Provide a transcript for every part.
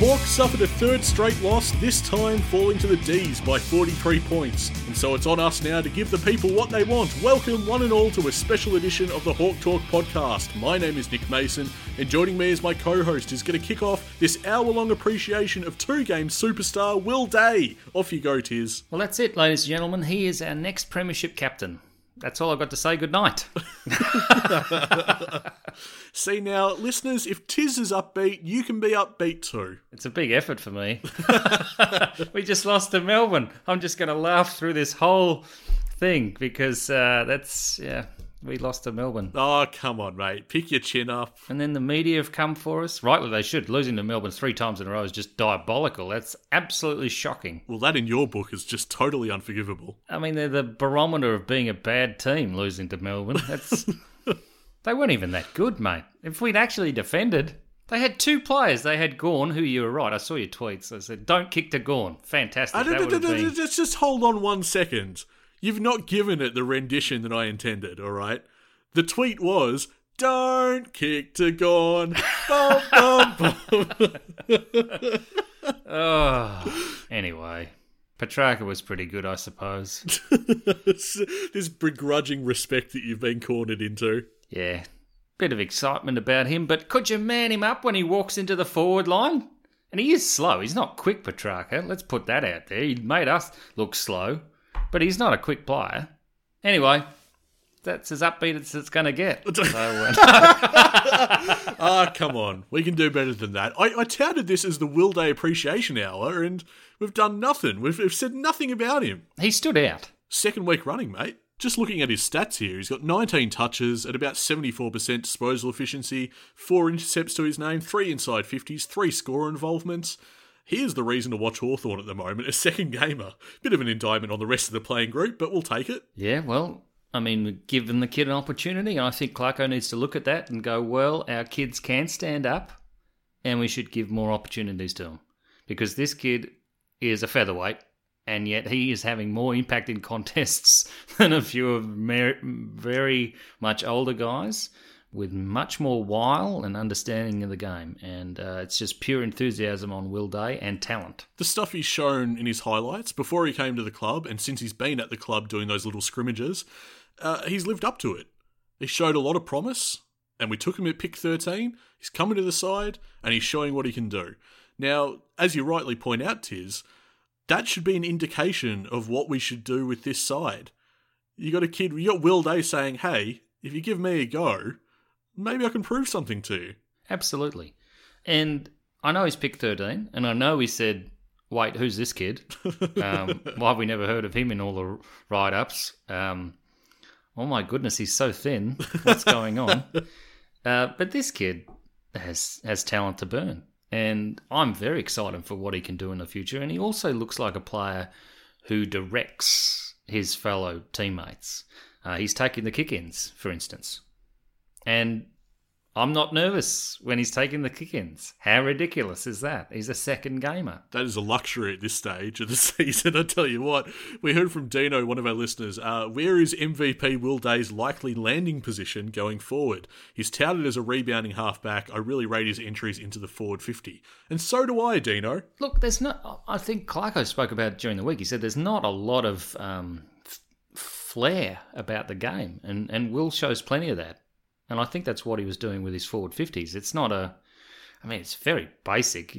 Hawks suffered a third straight loss, this time falling to the D's by 43 points. And so it's on us now to give the people what they want. Welcome, one and all, to a special edition of the Hawk Talk podcast. My name is Nick Mason, and joining me as my co host is going to kick off this hour long appreciation of two game superstar Will Day. Off you go, Tiz. Well, that's it, ladies and gentlemen. He is our next Premiership captain. That's all I've got to say. Good night. See now, listeners, if Tiz is upbeat, you can be upbeat too. It's a big effort for me. we just lost to Melbourne. I'm just going to laugh through this whole thing because uh, that's, yeah, we lost to Melbourne. Oh, come on, mate. Pick your chin up. And then the media have come for us. Rightly, they should. Losing to Melbourne three times in a row is just diabolical. That's absolutely shocking. Well, that in your book is just totally unforgivable. I mean, they're the barometer of being a bad team, losing to Melbourne. That's. they weren't even that good, mate. If we'd actually defended. They had two players. They had Gawn, who you were right. I saw your tweets. I said, don't kick to Gawn. Fantastic. I That don't, would have been... Just hold on one second. You've not given it the rendition that I intended, all right? The tweet was, don't kick to Gawn. Bum, bum, bum. Oh. Anyway, Petracca was pretty good, I suppose. this begrudging respect that you've been cornered into. Yeah. Bit of excitement about him, but could you man him up when he walks into the forward line? And he is slow. He's not quick, Petracca. Let's put that out there. He made us look slow, but he's not a quick player. Anyway, that's as upbeat as it's going to get. So, uh, Ah, come on. We can do better than that. I, I touted this as the Will Day Appreciation Hour, and we've done nothing. We've, we've said nothing about him. he stood out. Second week running, mate. Just looking at his stats here, he's got 19 touches at about 74% disposal efficiency, four intercepts to his name, three inside 50s, three score involvements. He is the reason to watch Hawthorn at the moment, a second gamer. Bit of an indictment on the rest of the playing group, but we'll take it. Yeah, well, I mean, given the kid an opportunity, and I think Clarko needs to look at that and go, well, our kids can stand up, and we should give more opportunities to them. Because this kid is a featherweight, and yet he is having more impact in contests than a few of very much older guys with much more wile and understanding of the game. And uh, it's just pure enthusiasm on Will Day and talent. The stuff he's shown in his highlights before he came to the club, and since he's been at the club doing those little scrimmages, uh, he's lived up to it. He showed a lot of promise, and we took him at pick 13. He's coming to the side, and he's showing what he can do. Now, as you rightly point out, Tiz, that should be an indication of what we should do with this side. You got a kid, you got Will Day saying, hey, if you give me a go, maybe I can prove something to you. Absolutely. And I know he's picked 13, and I know he said, wait, who's this kid? Um, why have we never heard of him in all the write ups? Um, oh my goodness, he's so thin. What's going on? Uh, but this kid has, has talent to burn. And I'm very excited for what he can do in the future. And he also looks like a player who directs his fellow teammates. Uh, he's taking the kick ins, for instance. And I'm not nervous when he's taking the kick ins. How ridiculous is that? He's a second gamer. That is a luxury at this stage of the season. I tell you what, we heard from Dino, one of our listeners. Uh, where is MVP Will Day's likely landing position going forward? He's touted as a rebounding halfback. I really rate his entries into the forward 50. And so do I, Dino. Look, there's not. I think Clarko spoke about it during the week. He said there's not a lot of um, f- flair about the game, and, and Will shows plenty of that. And I think that's what he was doing with his forward 50s. It's not a. I mean, it's very basic.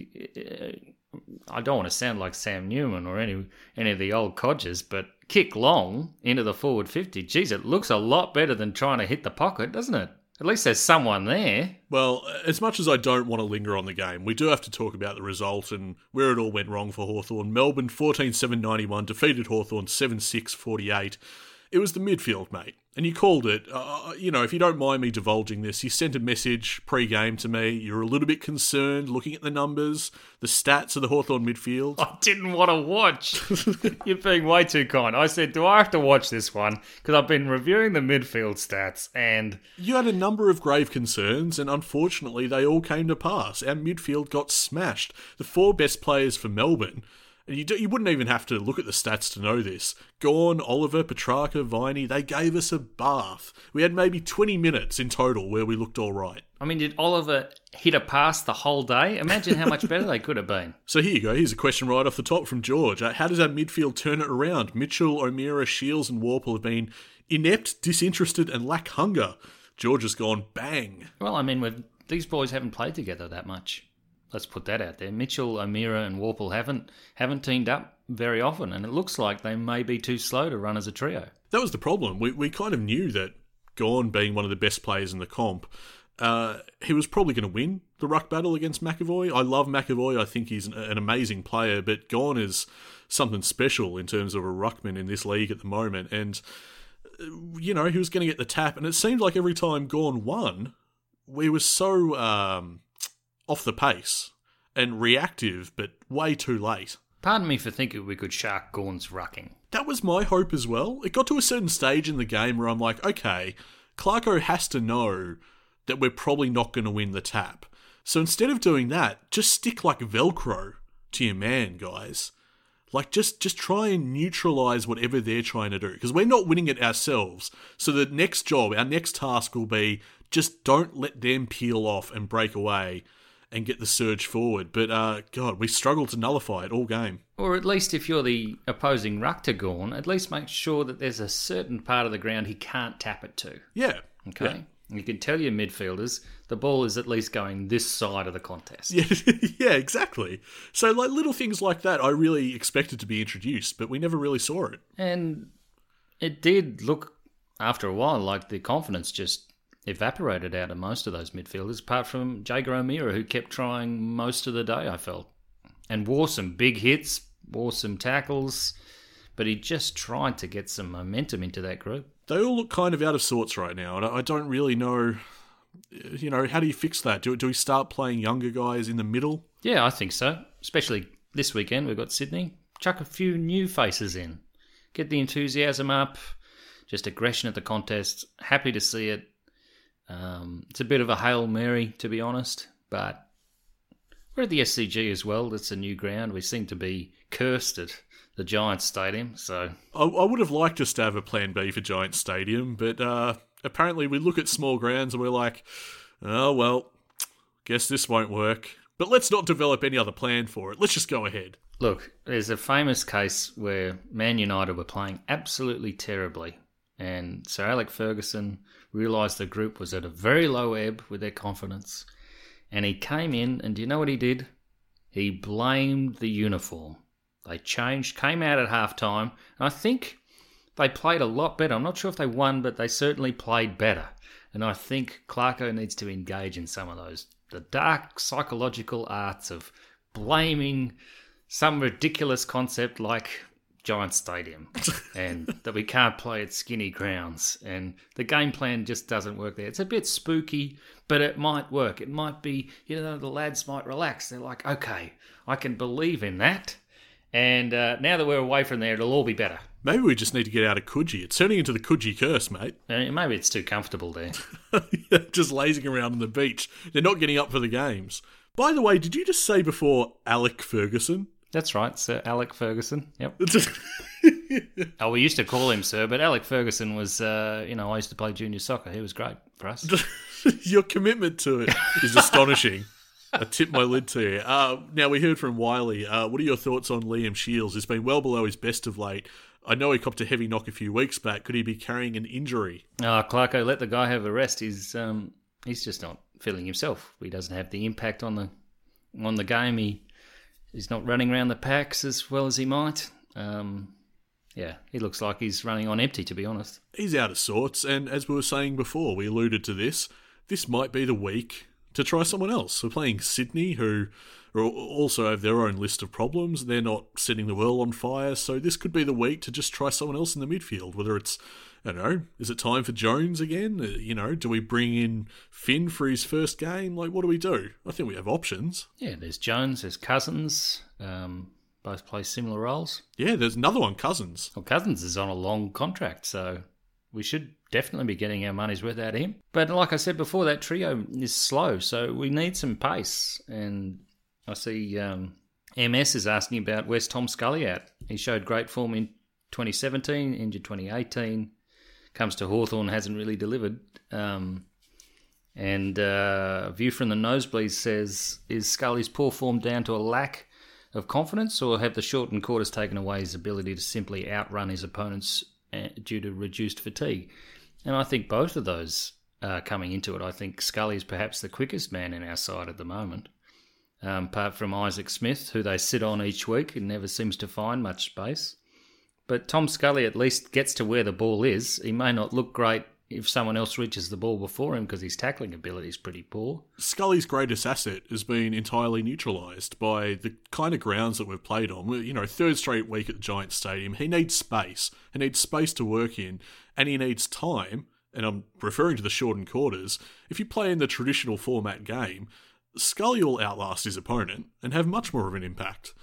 I don't want to sound like Sam Newman or any any of the old codgers, but kick long into the forward 50. Geez, it looks a lot better than trying to hit the pocket, doesn't it? At least there's someone there. Well, as much as I don't want to linger on the game, we do have to talk about the result and where it all went wrong for Hawthorn. Melbourne 14 7 91, defeated Hawthorn 7 6 48. It was the midfield, mate. And you called it. Uh, you know, if you don't mind me divulging this, you sent a message pre game to me. You're a little bit concerned looking at the numbers, the stats of the Hawthorn midfield. I didn't want to watch. You're being way too kind. I said, Do I have to watch this one? Because I've been reviewing the midfield stats and. You had a number of grave concerns, and unfortunately, they all came to pass. Our midfield got smashed. The four best players for Melbourne And you, do, you wouldn't even have to look at the stats to know this. Gawn, Oliver, Petracca, Viney, they gave us a bath. We had maybe 20 minutes in total where we looked all right. I mean, did Oliver hit a pass the whole day? Imagine how much better they could have been. So here you go. Here's a question right off the top from George. Uh, how does our midfield turn it around? Mitchell, O'Meara, Shields, and Worpel have been inept, disinterested, and lack hunger. George has gone bang. Well, I mean, we've, these boys haven't played together that much. Let's put that out there. Mitchell, O'Meara, and Worpel haven't haven't teamed up very often, and it looks like they may be too slow to run as a trio. That was the problem. We, we kind of knew that Gawn, being one of the best players in the comp, uh, he was probably going to win the ruck battle against McEvoy. I love McEvoy. I think he's an, an amazing player, but Gawn is something special in terms of a ruckman in this league at the moment. And, uh, you know, he was going to get the tap. And it seemed like every time Gawn won, we were so um, off the pace and reactive, but way too late. Pardon me for thinking we could shark Gawn's rucking. That was my hope as well. It got to a certain stage in the game where I'm like, okay, Clarko has to know that we're probably not going to win the tap. So instead of doing that, just stick like Velcro to your man, guys. Like just just try and neutralize whatever they're trying to do because we're not winning it ourselves. So the next job, our next task will be just don't let them peel off and break away and get the surge forward. But uh, God, we struggled to nullify it all game. Or at least if you're the opposing ruck to Gawn, at least make sure that there's a certain part of the ground he can't tap it to. Yeah. Okay. Yeah. You can tell your midfielders the ball is at least going this side of the contest. Yeah, yeah, exactly. So like little things like that, I really expected to be introduced, but we never really saw it. And it did look after a while like the confidence just evaporated out of most of those midfielders, apart from Jaeger O'Meara, who kept trying most of the day, I felt. And wore some big hits, wore some tackles, but he just tried to get some momentum into that group. They all look kind of out of sorts right now, and I I don't really know. You know, how do you fix that? Do, do we start playing younger guys in the middle? Yeah, I think so. Especially this weekend, we've got Sydney. Chuck a few new faces in. Get the enthusiasm up. Just aggression at the contest. Happy to see it. Um, it's a bit of a Hail Mary, to be honest, but we're at the SCG as well. It's a new ground. We seem to be cursed at the Giants Stadium, so I, I would have liked us to have a plan B for Giants Stadium, but uh, apparently we look at small grounds and we're like, oh, well, guess this won't work. But let's not develop any other plan for it. Let's just go ahead. Look, there's a famous case where Man United were playing absolutely terribly, and Sir Alec Ferguson realised the group was at a very low ebb with their confidence, and he came in, and do you know what he did? He blamed the uniform. They changed, came out at half time, and I think they played a lot better. I'm not sure if they won, but they certainly played better. And I think Clarko needs to engage in some of those the dark psychological arts of blaming some ridiculous concept like Giant Stadium and that we can't play at skinny grounds and the game plan just doesn't work there. It's a bit spooky, but it might work. It might be, you know, the lads might relax. They're like, okay, I can believe in that. And uh, now that we're away from there, it'll all be better. Maybe we just need to get out of Coogee. It's turning into the Coogee curse, mate. Uh, maybe it's too comfortable there. just lazing around on the beach. They're not getting up for the games. By the way, did you just say before Alec Ferguson? That's right, Sir Alec Ferguson. Yep. oh, we used to call him Sir, but Alec Ferguson was, uh, you know, I used to play junior soccer. He was great for us. Your commitment to it is astonishing. I tip my lid to you. Uh, now, we heard from Wiley. Uh, what are your thoughts on Liam Shields? He's been well below his best of late. I know he copped a heavy knock a few weeks back. Could he be carrying an injury? Oh, Clarko, let the guy have a rest. He's um, he's just not feeling himself. He doesn't have the impact on the on the game. He he's not running around the packs as well as he might. Um, yeah, he looks like he's running on empty, to be honest. He's out of sorts, and as we were saying before, we alluded to this. This might be the week to try someone else. We're playing Sydney, who also have their own list of problems. They're not setting the world on fire, so this could be the week to just try someone else in the midfield. Whether it's, I don't know, is it time for Jones again? Uh, You know, do we bring in Finn for his first game? Like, what do we do? I think we have options. Yeah, there's Jones, there's Cousins. Um, both play similar roles. Yeah, there's another one, Cousins. Well, Cousins is on a long contract, so we should definitely be getting our money's worth out of him. But like I said before, that trio is slow, so we need some pace. And I see um, MS is asking about where's Tom Scully at? He showed great form in 2017, injured 2018. Comes to Hawthorn, hasn't really delivered. Um, and uh, View from the Nosebleed says, is Scully's poor form down to a lack of confidence, or have the shortened quarters taken away his ability to simply outrun his opponents uh, due to reduced fatigue? And I think both of those are coming into it. I think Scully is perhaps the quickest man in our side at the moment um, apart from Isaac Smith, who they sit on each week and never seems to find much space. But Tom Scully at least gets to where the ball is. He may not look great if someone else reaches the ball before him because his tackling ability is pretty poor. Scully's greatest asset has been entirely neutralised by the kind of grounds that we've played on. You know, third straight week at the Giant Stadium. He needs space. He needs space to work in, and he needs time. And I'm referring to the shortened quarters. If you play in the traditional format game, Scully will outlast his opponent and have much more of an impact.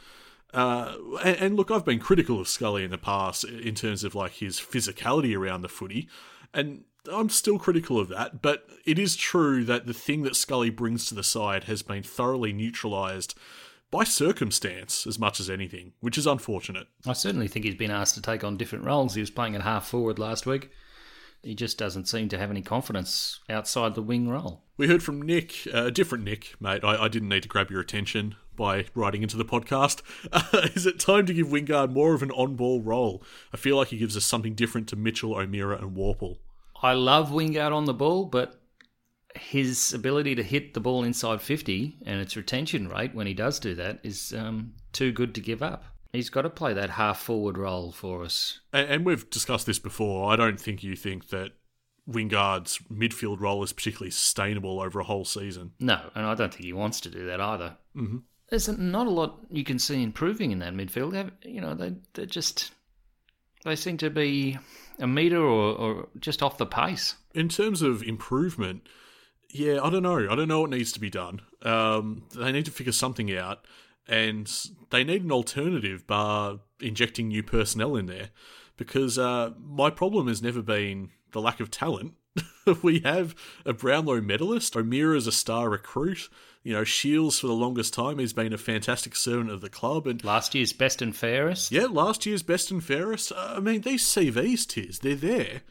Uh, and, and, look, I've been critical of Scully in the past in terms of like his physicality around the footy, and I'm still critical of that. But it is true that the thing that Scully brings to the side has been thoroughly neutralised by circumstance as much as anything, which is unfortunate. I certainly think he's been asked to take on different roles. He was playing at half forward last week he just doesn't seem to have any confidence outside the wing role. We heard from Nick, uh, a different Nick, mate. I, I, didn't need to grab your attention by writing into the podcast. Uh, is it time to give Wingard more of an on ball role? I feel like he gives us something different to Mitchell, O'Meara, and Worpel. I love Wingard on the ball, but his ability to hit the ball inside 50 and its retention rate when he does do that is um, too good to give up. He's got to play that half forward role for us. And, and we've discussed this before. I don't think you think that Wingard's midfield role is particularly sustainable over a whole season. No, and I don't think he wants to do that either. Mm-hmm. There's not a lot you can see improving in that midfield. You know, they they just they seem to be a meter or, or just off the pace. In terms of improvement, yeah, I don't know. I don't know what needs to be done. Um, they need to figure something out and they need an alternative bar injecting new personnel in there because uh, my problem has never been the lack of talent. we have a Brownlow medalist, O'Meara is a star recruit. You know, Shields for the longest time he's been a fantastic servant of the club, and last year's best and fairest. Yeah, last year's best and fairest. Uh, I mean, these CVs, Tiz, they're there.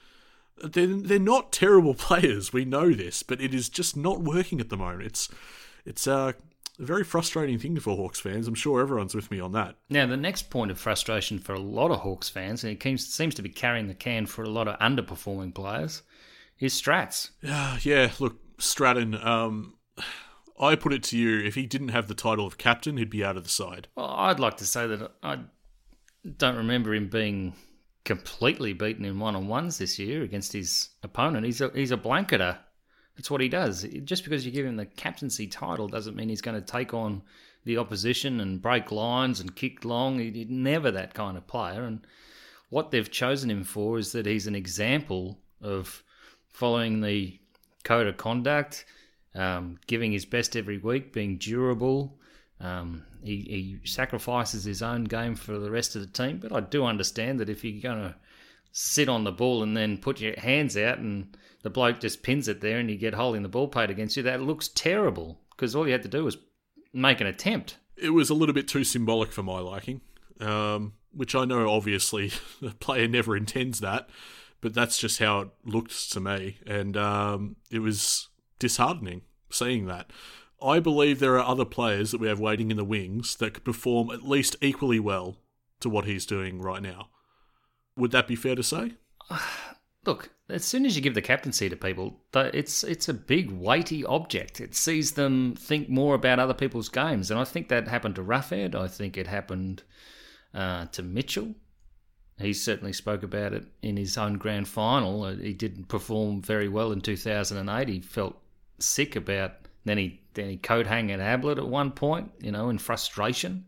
They're they're not terrible players. We know this, but it is just not working at the moment. It's it's uh a very frustrating thing for Hawks fans. I'm sure everyone's with me on that. Now, the next point of frustration for a lot of Hawks fans, and it seems to be carrying the can for a lot of underperforming players, is Strats. Yeah, yeah. Look, Stratton. Um, I put it to you: if he didn't have the title of captain, he'd be out of the side. Well, I'd like to say that I don't remember him being completely beaten in one on ones this year against his opponent. He's a he's a blanketer that's what he does. Just because you give him the captaincy title doesn't mean he's going to take on the opposition and break lines and kick long. He's never that kind of player. And what they've chosen him for is that he's an example of following the code of conduct, um, giving his best every week, being durable. Um, he, he sacrifices his own game for the rest of the team. But I do understand that if you're going to sit on the ball and then put your hands out and the bloke just pins it there and you get holding the ball plate against you, that looks terrible because all you had to do was make an attempt. It was a little bit too symbolic for my liking, um, which I know obviously the player never intends that, but that's just how it looked to me. And um, it was disheartening seeing that. I believe there are other players that we have waiting in the wings that could perform at least equally well to what he's doing right now. Would that be fair to say? Look, as soon as you give the captaincy to people, it's it's a big weighty object. It sees them think more about other people's games, and I think that happened to Roughead. I think it happened uh, to Mitchell. He certainly spoke about it in his own grand final. Uh, he didn't perform very well in 2008. He felt sick about. Then he then he coat hang at Ablett at one point, you know, in frustration.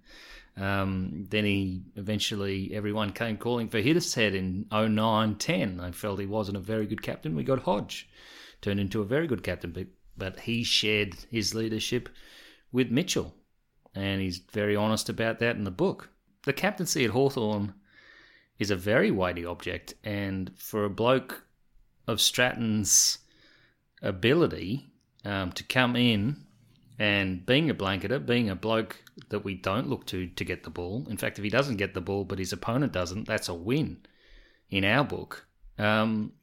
Um, then he eventually, everyone came calling for Hittershead in 09 10. They felt he wasn't a very good captain. We got Hodge, turned into a very good captain, but, but he shared his leadership with Mitchell. And he's very honest about that in the book. The captaincy at Hawthorn is a very weighty object, and for a bloke of Stratton's ability um, to come in And being a blanketer, being a bloke that we don't look to to get the ball. In fact, if he doesn't get the ball, but his opponent doesn't, that's a win in our book. Um,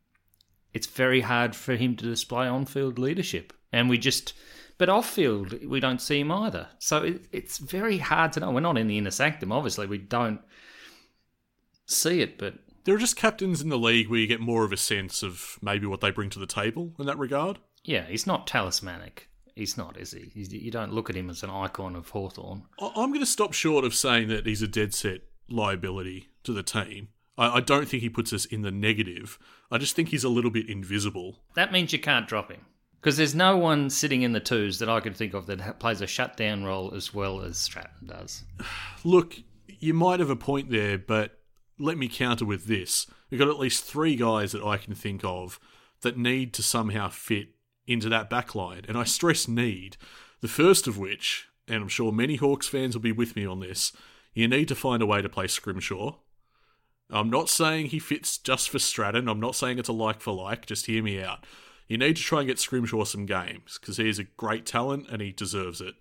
it's very hard for him to display on-field leadership, and we just. But off-field, we don't see him either. So it, it's very hard to know. We're not in the inner sanctum, obviously. We don't see it, but There are just captains in the league where you get more of a sense of maybe what they bring to the table in that regard. yeah, he's not talismanic. He's not, is he? He's, you don't look at him as an icon of Hawthorn. I'm going to stop short of saying that he's a dead set liability to the team. I, I don't think he puts us in the negative. I just think he's a little bit invisible. That means you can't drop him. Because there's no one sitting in the twos that I can think of that plays a shutdown role as well as Stratton does. Look, you might have a point there, but let me counter with this. We've got at least three guys that I can think of that need to somehow fit into that back line. And I stress need. The first of which, and I'm sure many Hawks fans will be with me on this, you need to find a way to play Scrimshaw. I'm not saying he fits just for Stratton. I'm not saying it's a like for like. Just hear me out. You need to try and get Scrimshaw some games because he is a great talent and he deserves it.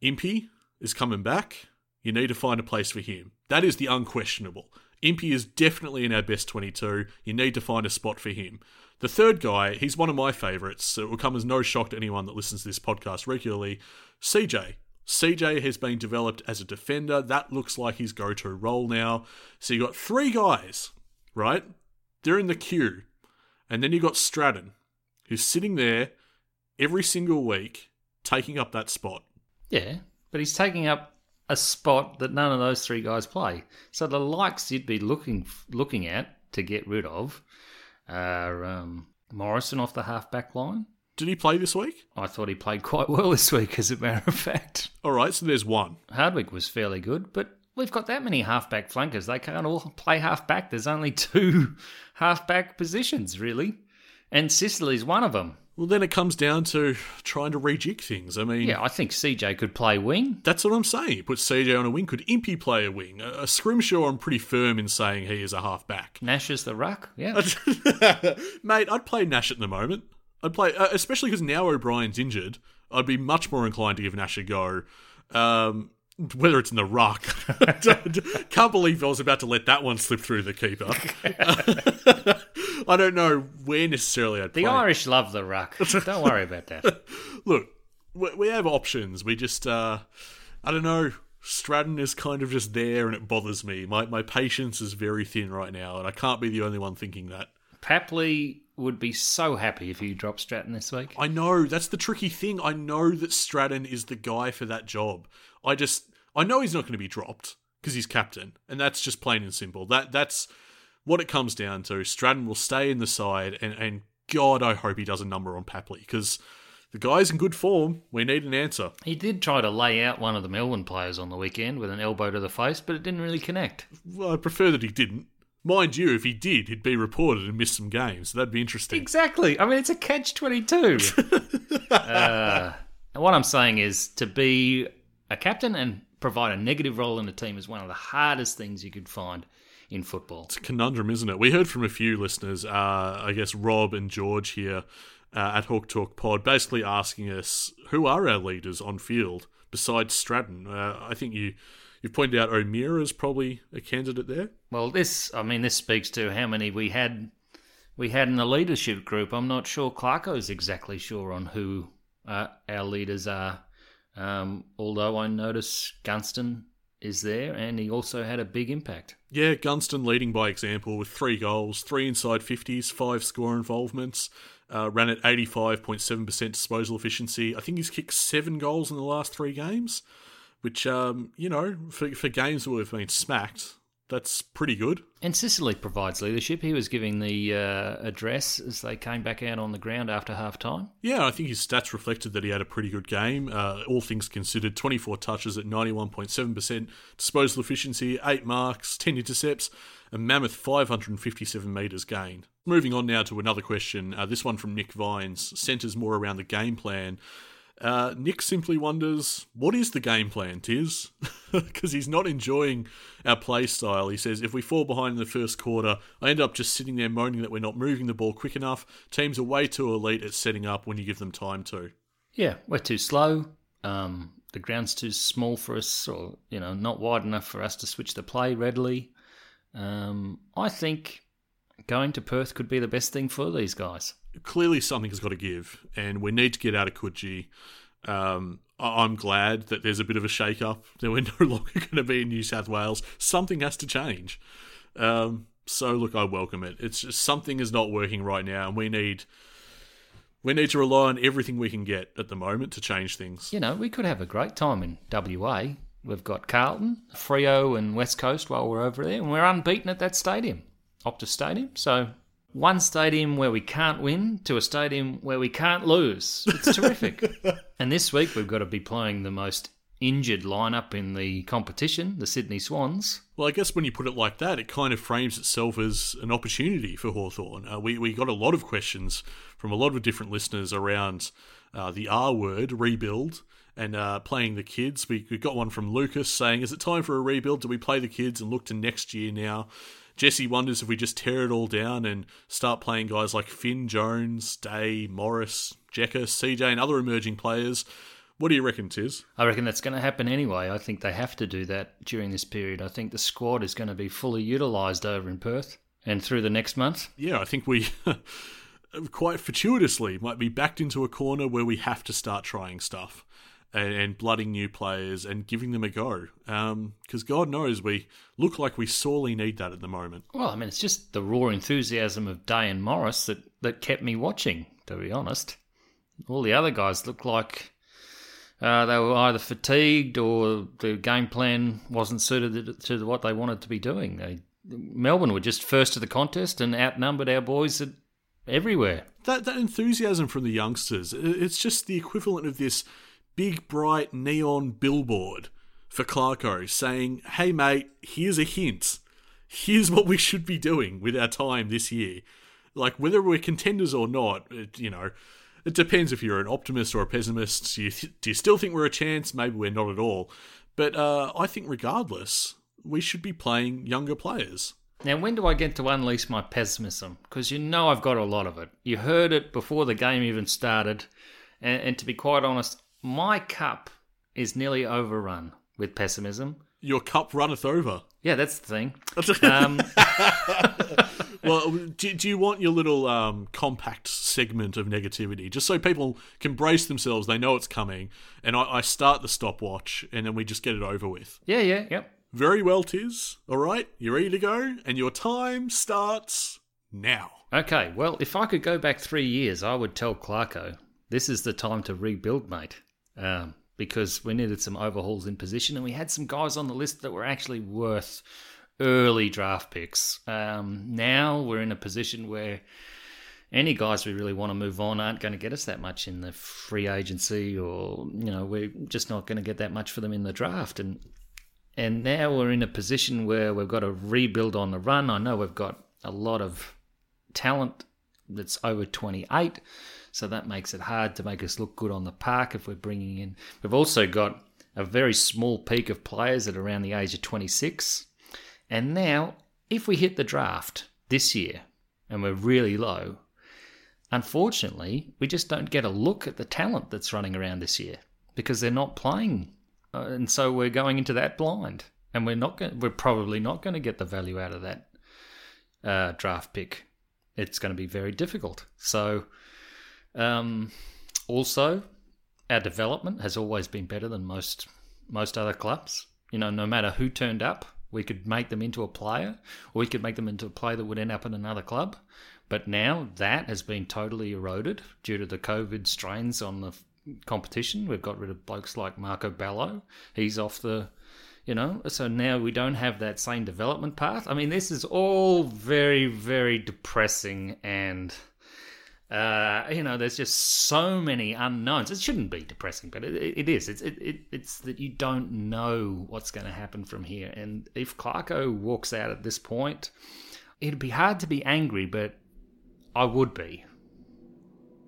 Impey is coming back. You need to find a place for him. That is the unquestionable. Impey is definitely in our best 22. You need to find a spot for him. The third guy, he's one of my favourites. So it will come as no shock to anyone that listens to this podcast regularly. CJ. CJ has been developed as a defender. That looks like his go to role now. So you got three guys, right? They're in the queue. And then you got Stratton, who's sitting there every single week taking up that spot. Yeah, but he's taking up a spot that none of those three guys play. So the likes you'd be looking looking at to get rid of are um, Morrison off the half back line. Did he play this week? I thought he played quite well this week, as a matter of fact. All right, so there's one. Hardwick was fairly good, but we've got that many halfback flankers. They can't all play halfback. There's only two halfback positions, really. And Sicily's one of them. Well, then it comes down to trying to rejig things. I mean, Yeah, I think CJ could play wing. that's what I'm saying. You put CJ on a wing. Could Impey play a wing? A, a Scrimshaw, I'm pretty firm in saying he is a halfback. Nash is the ruck. Yeah. Mate, I'd play Nash at the moment. I'd play, uh, especially because now O'Brien's injured. I'd be much more inclined to give Nash a go. Um, whether it's in the ruck, can't believe I was about to let that one slip through the keeper. I don't know where necessarily I'd The play. Irish love the ruck. Don't worry about that. Look, we we have options. We just, uh, I don't know. Stratton is kind of just there, and it bothers me. My my patience is very thin right now, and I can't be the only one thinking that. Papley would be so happy if you dropped Stratton this week. I know that's the tricky thing. I know that Stratton is the guy for that job. I just, I know he's not going to be dropped because he's captain, and that's just plain and simple. That that's what it comes down to. Stratton will stay in the side, and and God, I hope he does a number on Papley because the guy's in good form. We need an answer. He did try to lay out one of the Melbourne players on the weekend with an elbow to the face, but it didn't really connect. Well, I prefer that he didn't. Mind you, if he did, he'd be reported and miss some games. So that'd be interesting. Exactly. I mean, it's a catch 22. uh, what I'm saying is to be a captain and provide a negative role in a team is one of the hardest things you could find in football. It's a conundrum, isn't it? We heard from a few listeners, uh, I guess Rob and George here uh, at Hawk Talk Pod, basically asking us who are our leaders on field besides Stratton. Uh, I think you you've pointed out O'Meara is probably a candidate there. Well, this, I mean, this speaks to how many we had we had in the leadership group. I'm not sure Clarko's exactly sure on who uh, our leaders are. Um, although I notice Gunston is there, and he also had a big impact. Yeah, Gunston leading by example with three goals, three inside 50s, five score involvements. Uh, ran at 85.7% disposal efficiency. I think he's kicked seven goals in the last three games, which, um, you know, for, for games where we've been smacked, that's pretty good. And Sicily provides leadership. He was giving the uh, address as they came back out on the ground after half time. Yeah, I think his stats reflected that he had a pretty good game. Uh, all things considered, 24 touches at 91.7%, disposal efficiency, 8 marks, 10 intercepts, a mammoth 557 metres gained. Moving on now to another question. Uh, this one from Nick Vines centres more around the game plan. Uh, Nick simply wonders, what is the game plan, Tiz? Because he's not enjoying our play style. He says, if we fall behind in the first quarter, I end up just sitting there moaning that we're not moving the ball quick enough. Teams are way too elite at setting up when you give them time to. Yeah, we're too slow. Um, the ground's too small for us, or you know, not wide enough for us to switch the play readily. Um, I think going to Perth could be the best thing for these guys. Clearly, something has got to give, and we need to get out of Coogee. Um, I'm glad that there's a bit of a shake up, that we're no longer going to be in New South Wales. Something has to change. Um, so, look, I welcome it. It's just something is not working right now, and we need. We need to rely on everything we can get at the moment to change things. You know, we could have a great time in WA. We've got Carlton, Freo, and West Coast while we're over there, and we're unbeaten at that stadium, Optus Stadium. So, one stadium where we can't win to a stadium where we can't lose. It's terrific. and this week we've got to be playing the most injured lineup in the competition, the Sydney Swans. Well, I guess when you put it like that, it kind of frames itself as an opportunity for Hawthorn. Uh, we, we got a lot of questions from a lot of different listeners around uh, the R word, rebuild, and uh, playing the kids. We, we got one from Lucas saying, Is it time for a rebuild? Do we play the kids and look to next year now? Jesse wonders if we just tear it all down and start playing guys like Finn Jones, Day, Morris, Jekka, CJ, and other emerging players. What do you reckon, Tiz? I reckon that's going to happen anyway. I think they have to do that during this period. I think the squad is going to be fully utilised over in Perth and through the next month. Yeah, I think we quite fortuitously might be backed into a corner where we have to start trying stuff and, and blooding new players and giving them a go. Because God knows we look like we sorely need that at the moment. Well, I mean, it's just the raw enthusiasm of Day and Morris that, that kept me watching, to be honest. All the other guys looked like uh, they were either fatigued or the game plan wasn't suited to what they wanted to be doing. They, Melbourne were just first to the contest and outnumbered our boys at, everywhere. That that enthusiasm from the youngsters, it's just the equivalent of this big bright neon billboard for Clarko saying, "Hey mate, here's a hint. Here's what we should be doing with our time this year." Like whether we're contenders or not, it, you know, it depends if you're an optimist or a pessimist. Do you, do you still think we're a chance? Maybe we're not at all. But uh, I think regardless, we should be playing younger players. Now, when do I get to unleash my pessimism? Because you know I've got a lot of it. You heard it before the game even started. And, and to be quite honest, my cup is nearly overrun with pessimism. Your cup runneth over. Yeah, that's the thing. Um, well, do, do you want your little um, compact segment of negativity, just so people can brace themselves? They know it's coming, and I, I start the stopwatch, and then we just get it over with. yeah, yeah, yep. Very well, Tiz. All right, you're ready to go, and your time starts now. Okay, well, if I could go back three years, I would tell Clarko, this is the time to rebuild, mate. Um, because we needed some overhauls in position, and we had some guys on the list that were actually worth early draft picks. Um, now we're in a position where any guys we really want to move on aren't going to get us that much in the free agency, or you know, we're just not going to get that much for them in the draft. And and now we're in a position where we've got to rebuild on the run. I know we've got a lot of talent that's over 28, so that makes it hard to make us look good on the park if we're bringing in. We've also got a very small peak of players at around the age of 26. And now, if we hit the draft this year and we're really low, unfortunately, we just don't get a look at the talent that's running around this year because they're not playing. Uh, and so we're going into that blind. And we're not going, we're probably not going to get the value out of that uh, draft pick. It's going to be very difficult. So, um, also, our development has always been better than most most other clubs. You know, no matter who turned up, we could make them into a player, or we could make them into a player that would end up in another club. But now that has been totally eroded due to the COVID strains on the competition. We've got rid of blokes like Marco Bello. He's off the, you know, so now we don't have that same development path. I mean, this is all very, very depressing and. Uh, you know, there's just so many unknowns. It shouldn't be depressing, but it, it is. It's it, it, it's that you don't know what's going to happen from here. And if Clarko walks out at this point, it'd be hard to be angry, but I would be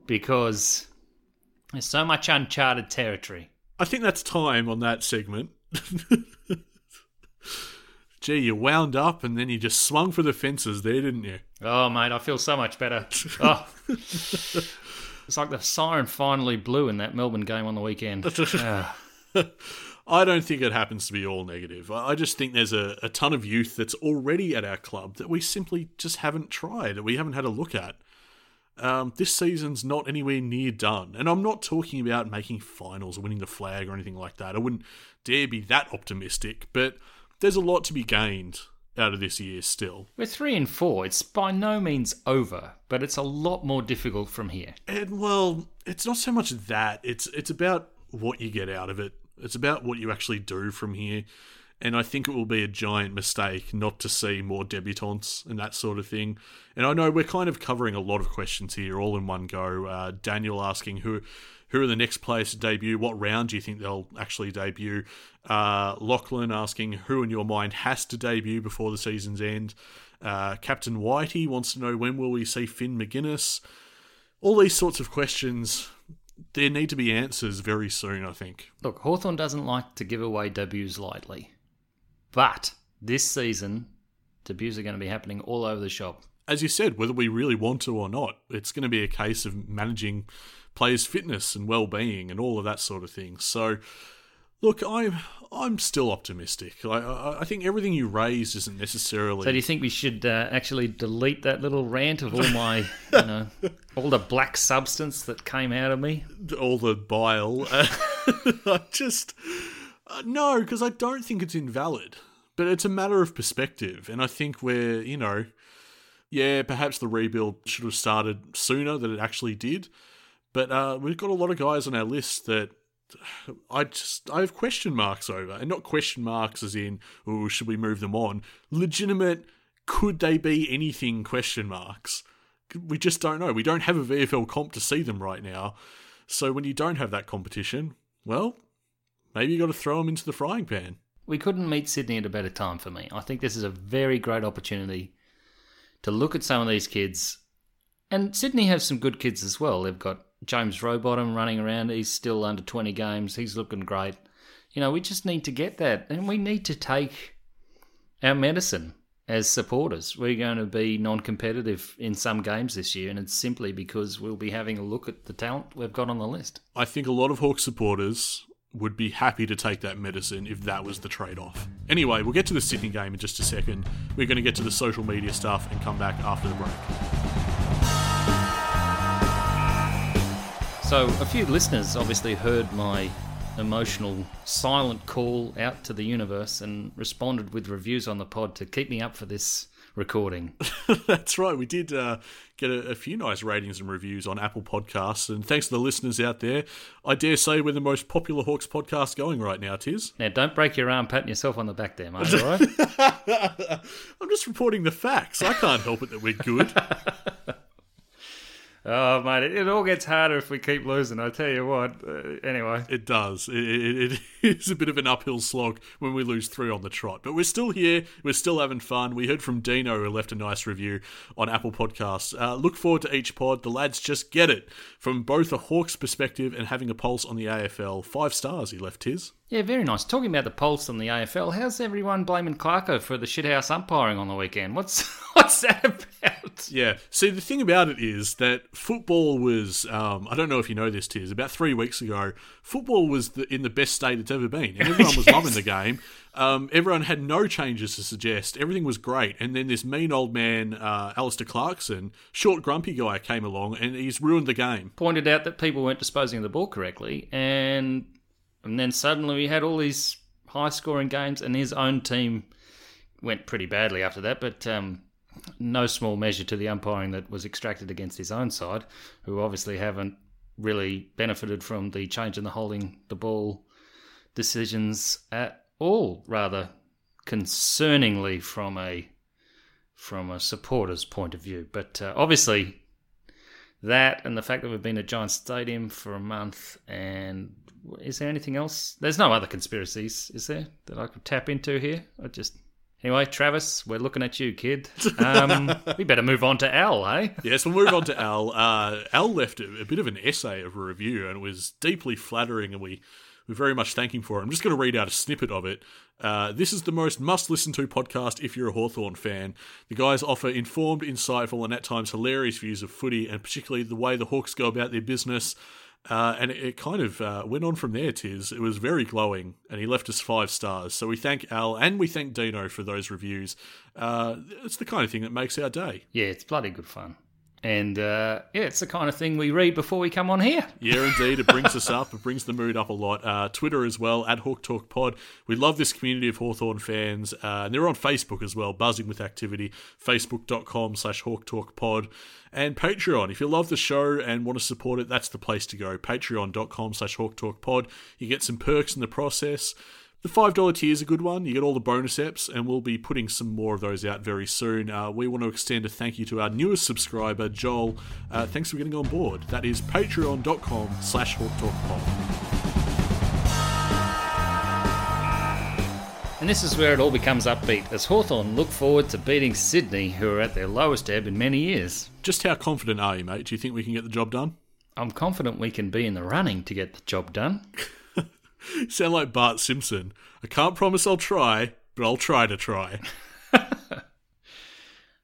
because there's so much uncharted territory. I think that's time on that segment. Gee, you wound up and then you just swung for the fences there, didn't you? Oh, mate, I feel so much better. Oh, It's like the siren finally blew in that Melbourne game on the weekend. Ah. I don't think it happens to be all negative. I I just think there's a, a ton of youth that's already at our club that we simply just haven't tried, that we haven't had a look at. Um, this season's not anywhere near done. And I'm not talking about making finals or winning the flag or anything like that. I wouldn't dare be that optimistic, but there's a lot to be gained out of this year still. We're three and four. It's by no means over, but it's a lot more difficult from here. And well, it's not so much that. It's it's about what you get out of it. It's about what you actually do from here. And I think it will be a giant mistake not to see more debutantes and that sort of thing. And I know we're kind of covering a lot of questions here all in one go. Uh, Daniel asking who who are the next players to debut? What round do you think they'll actually debut? Uh, Lachlan asking who in your mind has to debut before the season's end. Uh, Captain Whitey wants to know when will we see Finn Maginness? All these sorts of questions, there need to be answers very soon, I think. Look, Hawthorn doesn't like to give away debuts lightly. But this season, debuts are going to be happening all over the shop. As you said, whether we really want to or not, it's going to be a case of managing players' fitness and well-being and all of that sort of thing. So, look, I'm I'm still optimistic. I, I, I think everything you raised isn't necessarily. So do you think we should uh, actually delete that little rant of all my, you know, all the black substance that came out of me? all the bile. I just uh, no, because I don't think it's invalid. But it's a matter of perspective, and I think we're you know, yeah, perhaps the rebuild should have started sooner than it actually did. But uh, we've got a lot of guys on our list that I just I have question marks over, and not question marks as in, oh, should we move them on? Legitimate, could they be anything? Question marks. We just don't know. We don't have a VFL comp to see them right now. So when you don't have that competition, well, maybe you got to throw them into the frying pan. We couldn't meet Sydney at a better time for me. I think this is a very great opportunity to look at some of these kids. And Sydney have some good kids as well. They've got James Rowbottom running around. He's still under 20 games. He's looking great. You know, we just need to get that. And we need to take our medicine as supporters. We're going to be non competitive in some games this year. And it's simply because we'll be having a look at the talent we've got on the list. I think a lot of Hawks supporters would be happy to take that medicine if that was the trade off. Anyway, we'll get to the Sydney game in just a second. We're going to get to the social media stuff and come back after the break. So, a few listeners obviously heard my emotional silent call out to the universe and responded with reviews on the pod to keep me up for this recording. That's right. We did uh, get a, a, few nice ratings and reviews on Apple Podcasts, and thanks to the listeners out there. I dare say we're the most popular Hawks podcast going right now, Tiz. Now, don't break your arm patting yourself on the back there, mate. All right? I'm just reporting the facts. I can't help it that we're good. Oh, mate, it, it, all gets harder if we keep losing. I tell you what. Uh, anyway, it does. It, it, it is a bit of an uphill slog when we lose three on the trot, but we're still here. We're still having fun. We heard from Dino who left a nice review on Apple Podcasts. Uh, look forward to each pod. The lads just get it from both a Hawks perspective and having a pulse on the AFL. Five stars he left his. Yeah, very nice. Talking about the pulse on the AFL, how's everyone blaming Clarko for the shithouse umpiring on the weekend? What's what's that about? Yeah. See, the thing about it is that football was, um, I don't know if you know this, Tiz, about three weeks ago, football was the, in the best state it's ever been. And everyone was yes. loving the game. Um, everyone had no changes to suggest. Everything was great. And then this mean old man, uh, Alastair Clarkson, short, grumpy guy, came along and he's ruined the game. Pointed out that people weren't disposing of the ball correctly. And, and then suddenly we had all these high scoring games, and his own team went pretty badly after that. But um, no small measure to the umpiring that was extracted against his own side, who obviously haven't really benefited from the change in the holding the ball decisions at all. Rather concerningly, from a from a supporter's point of view, but uh, obviously that and the fact that we've been at Giant Stadium for a month and is there anything else? There's no other conspiracies, is there, that I could tap into here? I just Anyway, Travis, we're looking at you, kid. Um, we better move on to Al, eh? yes, we'll move on to Al. Uh, Al left a, a, bit of an essay of a review, and it was deeply flattering, and we We very much thank him for it. I'm just going to read out a snippet of it. Uh, this is the most must listen to podcast if you're a Hawthorn fan. The guys offer informed, insightful, and at times hilarious views of footy, and particularly the way the Hawks go about their business. Uh, and it, kind of uh, went on from there, Tiz. It was very glowing, and he left us five stars. So we thank Al and we thank Dino for those reviews. Uh, it's the kind of thing that makes our day. Yeah, it's bloody good fun. And uh, yeah, it's the kind of thing we read before we come on here. Yeah, indeed. It brings us up. It brings the mood up a lot. Uh, Twitter as well, at Hawk Talk Pod. We love this community of Hawthorn fans. Uh, and they're on Facebook as well, buzzing with activity. Facebook.com slash Hawk Talk Pod. And Patreon. If you love the show and want to support it, that's the place to go. Patreon.com slash Hawk Talk Pod. You get some perks in the process. The $5 tier is a good one. You get all the bonus eps, and we'll be putting some more of those out very soon. Uh, we want to extend a thank you to our newest subscriber, Joel. Uh, thanks for getting on board. That is patreon.com slash hawktalkpod. And this is where it all becomes upbeat as Hawthorn look forward to beating Sydney, who are at their lowest ebb in many years. Just how confident are you, mate? Do you think we can get the job done? I'm confident we can be in the running to get the job done. Sound like Bart Simpson. I can't promise I'll try, but I'll try to try.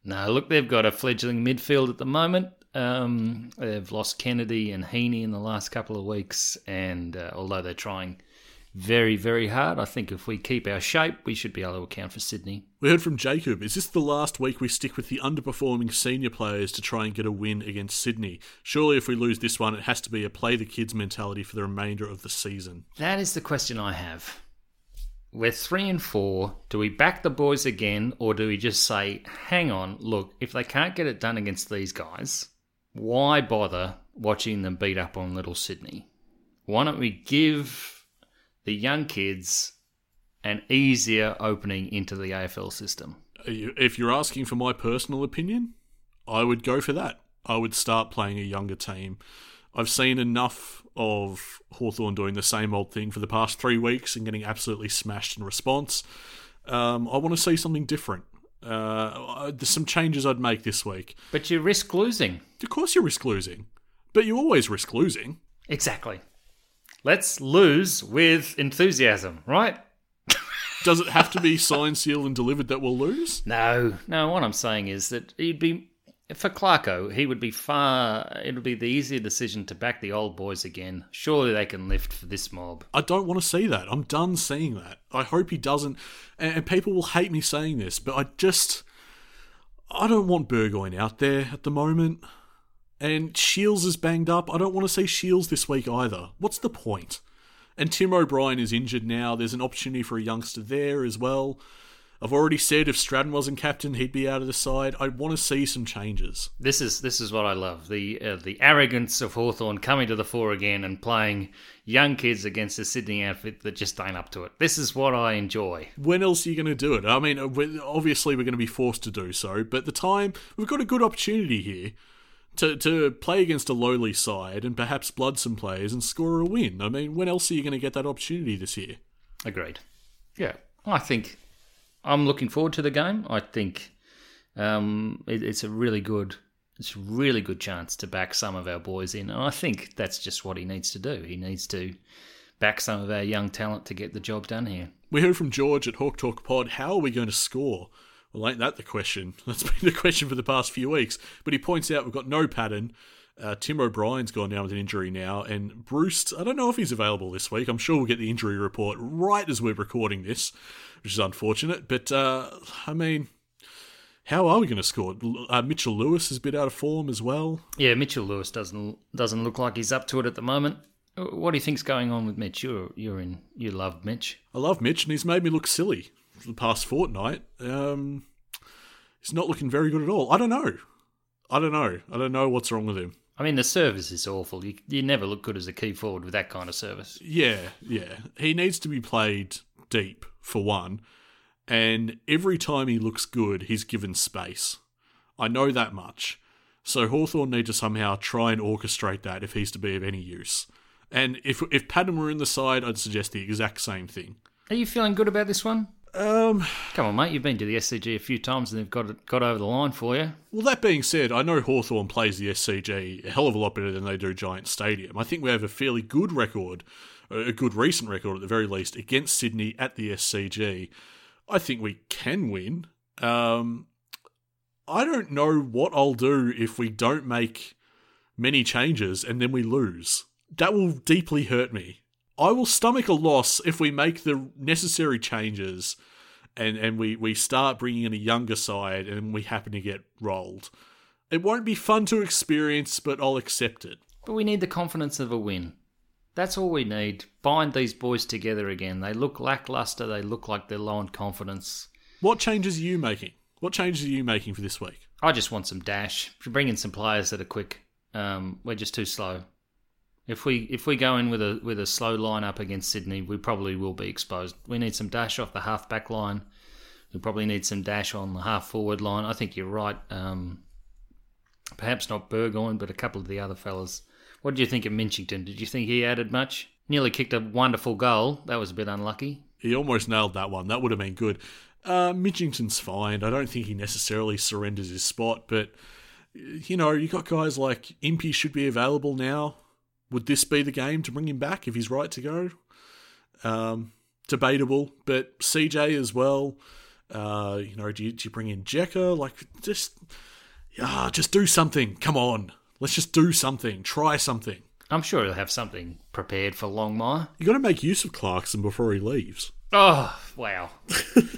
No, look, they've got a fledgling midfield at the moment. Um, they've lost Kennedy and Heeney in the last couple of weeks, and uh, although they're trying very, very hard, I think if we keep our shape, we should be able to account for Sydney. We heard from Jacob. Is this the last week we stick with the underperforming senior players to try and get a win against Sydney? Surely, if we lose this one, it has to be a play the kids mentality for the remainder of the season. That is the question I have. We're three and four. Do we back the boys again, or do we just say, hang on, look, if they can't get it done against these guys, why bother watching them beat up on Little Sydney? Why don't we give the young kids an easier opening into the AFL system? If you're asking for my personal opinion, I would go for that. I would start playing a younger team. I've seen enough of Hawthorn doing the same old thing for the past three weeks and getting absolutely smashed in response. Um, I want to see something different. Uh, there's some changes I'd make this week. But you risk losing. Of course, you risk losing, but you always risk losing. Exactly. Let's lose with enthusiasm, right? Does it have to be signed, sealed, and delivered that we'll lose? No, no. What I'm saying is that he'd be for Clarko. He would be far. It would be the easier decision to back the old boys again. Surely they can lift for this mob. I don't want to see that. I'm done seeing that. I hope he doesn't. And, and people will hate me saying this, but I just. I don't want Burgoyne out there at the moment. And Shields is banged up. I don't want to see Shields this week either. What's the point? And Tim O'Brien is injured now. There's an opportunity for a youngster there as well. I've already said if Stratton wasn't captain, he'd be out of the side. I want to see some changes. This is this is what I love the uh, the arrogance of Hawthorn coming to the fore again and playing young kids against a Sydney outfit that just ain't up to it. This is what I enjoy. When else are you going to do it? I mean, uh, obviously we're going to be forced to do so, but the time we've got a good opportunity here to to play against a lowly side and perhaps blood some players and score a win. I mean, when else are you going to get that opportunity this year? Agreed. Yeah, I think I'm looking forward to the game. I think um, it, it's a really good, it's a really good chance to back some of our boys in, and I think that's just what he needs to do. He needs to back some of our young talent to get the job done here. We heard from George at Hawk Talk Pod. How are we going to score? Well, ain't that the question? That's been the question for the past few weeks. But he points out we've got no pattern. Uh, Tim O'Brien's gone down with an injury now, and Bruce, I don't know if he's available this week. I'm sure we'll get the injury report right as we're recording this, which is unfortunate. But, uh, I mean, how are we going to score? Uh, Mitchell Lewis is a bit out of form as well. Yeah, Mitchell Lewis doesn't doesn't look like he's up to it at the moment. What do you think's going on with Mitch? You're you're in you love Mitch. I love Mitch, and he's made me look silly the past fortnight. Um, he's not looking very good at all. I don't know. I don't know. I don't know what's wrong with him. I mean, the service is awful. You, you never look good as a key forward with that kind of service. Yeah, yeah. He needs to be played deep, for one. And every time he looks good, he's given space. I know that much. So Hawthorn need to somehow try and orchestrate that if he's to be of any use. And if if Patton were in the side, I'd suggest the exact same thing. Are you feeling good about this one? Um, Come on, mate. You've been to the SCG a few times and they've got it, got over the line for you. well, that being said, I know Hawthorn plays the SCG a hell of a lot better than they do Giant Stadium. I think we have a fairly good record, a good recent record at the very least, against Sydney at the SCG. I think we can win. Um, I don't know what I'll do if we don't make many changes and then we lose. That will deeply hurt me. I will stomach a loss if we make the necessary changes and, and we, we start bringing in a younger side and we happen to get rolled. It won't be fun to experience, but I'll accept it. But we need the confidence of a win. That's all we need. Bind these boys together again. They look lackluster. They look like they're low on confidence. What changes are you making? What changes are you making for this week? I just want some dash. Bring in some players that are quick. Um, we're just too slow. If we if we go in with a with a slow line up against Sydney, we probably will be exposed. We need some dash off the half back line. We probably need some dash on the half forward line. I think you're right. Um, perhaps not Burgoyne, but a couple of the other fellas. What did you think of Mitchington? Did you think he added much? Nearly kicked a wonderful goal. That was a bit unlucky. He almost nailed that one. That would have been good. Uh, Mitchington's fine. I don't think he necessarily surrenders his spot, but you know, you got guys like Impey should be available now. Would this be the game to bring him back if he's right to go? Um, debatable, but CJ as well. Uh, you know, do you, do you bring in Jekka? Like, just yeah, just do something. Come on, let's just do something. Try something. I'm sure he'll have something prepared for Longmire. You got to make use of Clarkson before he leaves. Oh, wow.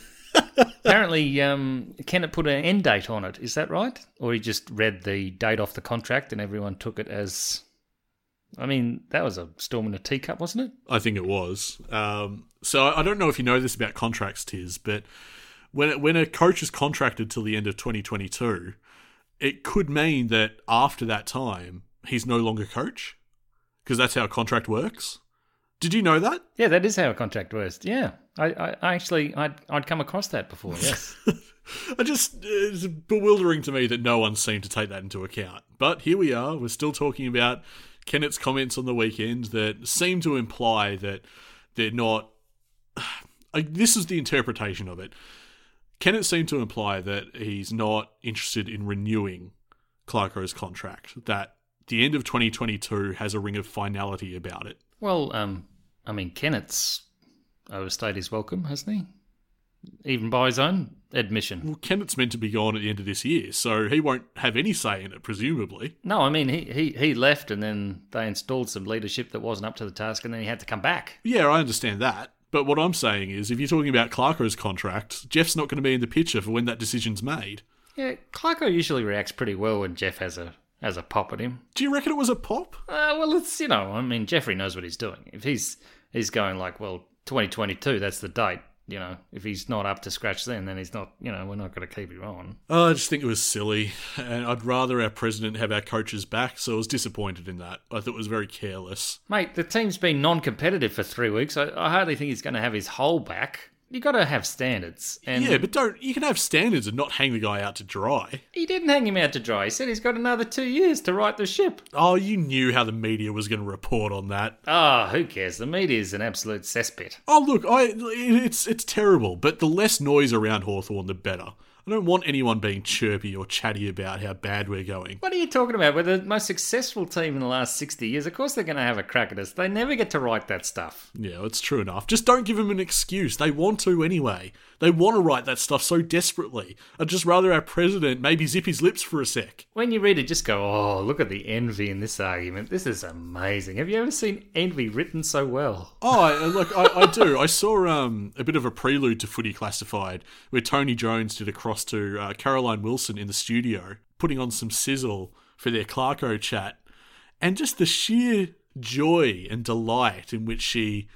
Apparently, um, Kennett put an end date on it. Is that right? Or he just read the date off the contract and everyone took it as. I mean, that was a storm in a teacup, wasn't it? I think it was. Um, so I don't know if you know this about contracts, Tiz, but when when a coach is contracted till the end of 2022, it could mean that after that time he's no longer coach because that's how a contract works. Did you know that? Yeah, that is how a contract works. Yeah, I, I, I actually, I'd, I'd come across that before. Yes. I just it's bewildering to me that no one seemed to take that into account. But here we are. We're still talking about Kennett's comments on the weekend that seem to imply that they're not. I, this is the interpretation of it. Kennett seemed to imply that he's not interested in renewing Clarko's contract. That the end of 2022 has a ring of finality about it. well, um, I mean, Kennett's overstayed his welcome, hasn't he? Even by his own admission. Well, Kennett's meant to be gone at the end of this year, so he won't have any say in it, presumably. No, I mean, he, he, he left and then they installed some leadership that wasn't up to the task and then he had to come back. Yeah, I understand that. But what I'm saying is, if you're talking about Clarko's contract, Jeff's not going to be in the picture for when that decision's made. Yeah, Clarko usually reacts pretty well when Jeff has a has a pop at him. Do you reckon it was a pop? Uh, well, it's you know, I mean, Jeffrey knows what he's doing. If he's he's going like, well, 2022, that's the date. You know, if he's not up to scratch then, then he's not. You know, we're not going to keep him on. Oh, I just think it was silly, and I'd rather our president have our coaches back. So I was disappointed in that. I thought it was very careless. Mate, the team's been non-competitive for three weeks. I, I hardly think he's going to have his whole back. You got to have standards, and yeah, but don't you can have standards and not hang the guy out to dry. he didn't hang him out to dry. He said he's got another two years to right the ship. Oh, you knew how the media was going to report on that. Ah, who cares? The media is an absolute cesspit. Oh, look, I it's it's terrible, but the less noise around Hawthorn, the better. I don't want anyone being chirpy or chatty about how bad we're going. What are you talking about? We're the most successful team in the last 60 years. Of course they're going to have a crack at us. They never get to write that stuff. Yeah, it's true enough. Just don't give them an excuse. They want to anyway. They want to write that stuff so desperately. I'd just rather our president maybe zip his lips for a sec. When you read it, just go, oh, look at the envy in this argument. This is amazing. Have you ever seen envy written so well? Oh, I, look, I, I do. I saw um, a bit of a prelude to Footy Classified where Tony Jones did a cross to uh, Caroline Wilson in the studio, putting on some sizzle for their Clarko chat. And just the sheer joy and delight in which she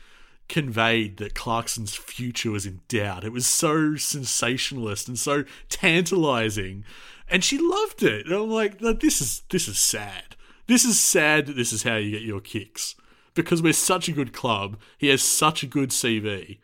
conveyed that Clarkson's future was in doubt. It was so sensationalist and so tantalizing. And she loved it. And I'm like, this is this is sad. This is sad that this is how you get your kicks. Because we're such a good club. He has such a good CV.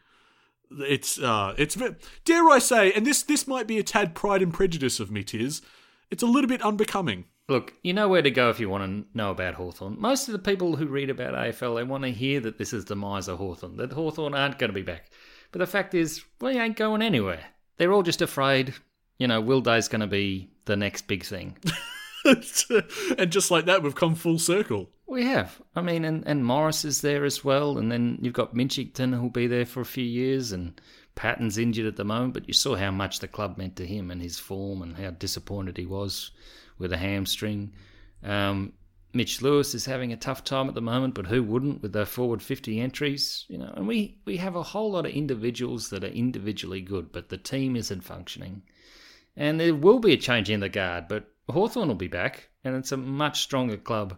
It's uh it's dare I say, and this this might be a tad pride and prejudice of me, Tiz. It's a little bit unbecoming. Look, you know where to go if you want to know about Hawthorn. Most of the people who read about AFL, they want to hear that this is the demise of Hawthorn, that Hawthorn aren't going to be back. But the fact is, we ain't going anywhere. They're all just afraid, you know, Will Day's going to be the next big thing. and just like that, we've come full circle. We have. I mean, and, and Morris is there as well. And then you've got Mitchington who'll be there for a few years. And Patton's injured at the moment. But you saw how much the club meant to him and his form and how disappointed he was with a hamstring. Um, Mitch Lewis is having a tough time at the moment, but who wouldn't with their forward 50 entries? You know, and we, we have a whole lot of individuals that are individually good, but the team isn't functioning. And there will be a change in the guard, but Hawthorn will be back, and it's a much stronger club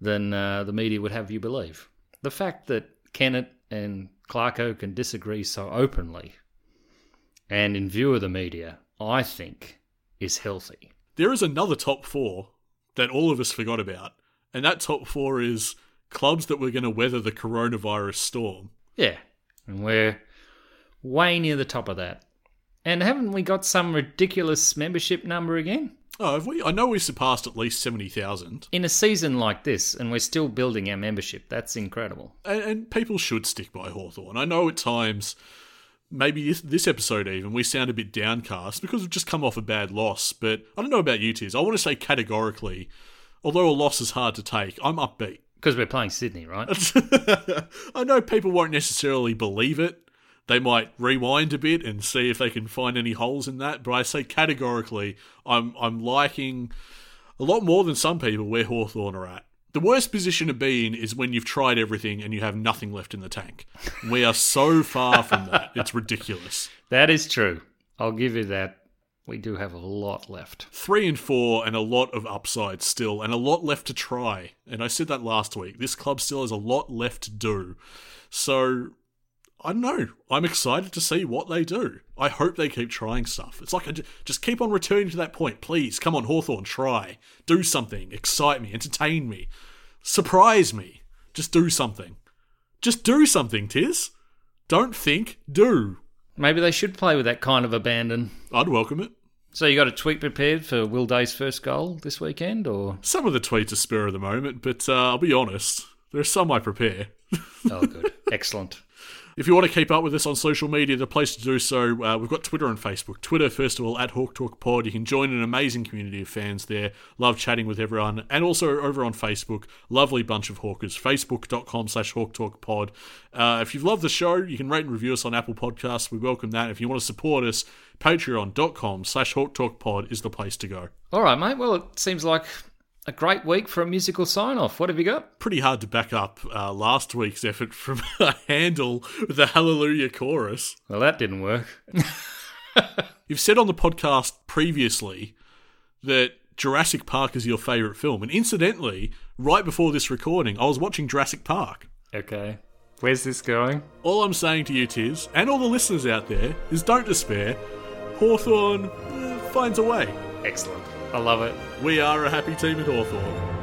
than uh, the media would have you believe. The fact that Kennett and Clarko can disagree so openly and in view of the media, I think, is healthy. There is another top four that all of us forgot about, and that top four is clubs that were going to weather the coronavirus storm. Yeah, and we're way near the top of that. And haven't we got some ridiculous membership number again? Oh, have we? I know we surpassed at least 70,000. In a season like this, and we're still building our membership, that's incredible. And, and people should stick by Hawthorn. I know at times, maybe this, this episode even, we sound a bit downcast because we've just come off a bad loss. But I don't know about you, Tiz. I want to say categorically, although a loss is hard to take, I'm upbeat. Because we're playing Sydney, right? I know people won't necessarily believe it. They might rewind a bit and see if they can find any holes in that. But I say categorically, I'm I'm liking a lot more than some people where Hawthorn are at. The worst position to be in is when you've tried everything and you have nothing left in the tank. We are so far from that. It's ridiculous. That is true. I'll give you that. We do have a lot left. Three and four, and a lot of upside still, and a lot left to try. And I said that last week. This club still has a lot left to do. So I don't know. I'm excited to see what they do. I hope they keep trying stuff. It's like, a, just keep on returning to that point. Please, come on, Hawthorn, try. Do something. Excite me. Entertain me. Surprise me. Just do something. Just do something, Tiz. Don't think, do. Maybe they should play with that kind of abandon. I'd welcome it. So you got a tweet prepared for Will Day's first goal this weekend, or Some of the tweets are spur of the moment, but uh, I'll be honest. There are some I prepare. oh, good, excellent. If you want to keep up with us on social media, the place to do so, uh, we've got Twitter and Facebook. Twitter, first of all, at Hawk Talk Pod. You can join an amazing community of fans there. Love chatting with everyone. And also over on Facebook, lovely bunch of Hawkers. Facebook.com slash Hawk Talk Pod. Uh, if you've loved the show, you can rate and review us on Apple Podcasts. We welcome that. If you want to support us, patreon.com slash Hawk Talk Pod is the place to go. All right, mate. Well, it seems like a great week for a musical sign off. What have you got? Pretty hard to back up uh, last week's effort from a Handel with the Hallelujah chorus. Well, that didn't work. You've said on the podcast previously that Jurassic Park is your favourite film. And incidentally, right before this recording, I was watching Jurassic Park. Okay. Where's this going? All I'm saying to you, Tiz, and all the listeners out there, is don't despair. Hawthorn uh, finds a way. Excellent. I love it. We are a happy team at Hawthorn.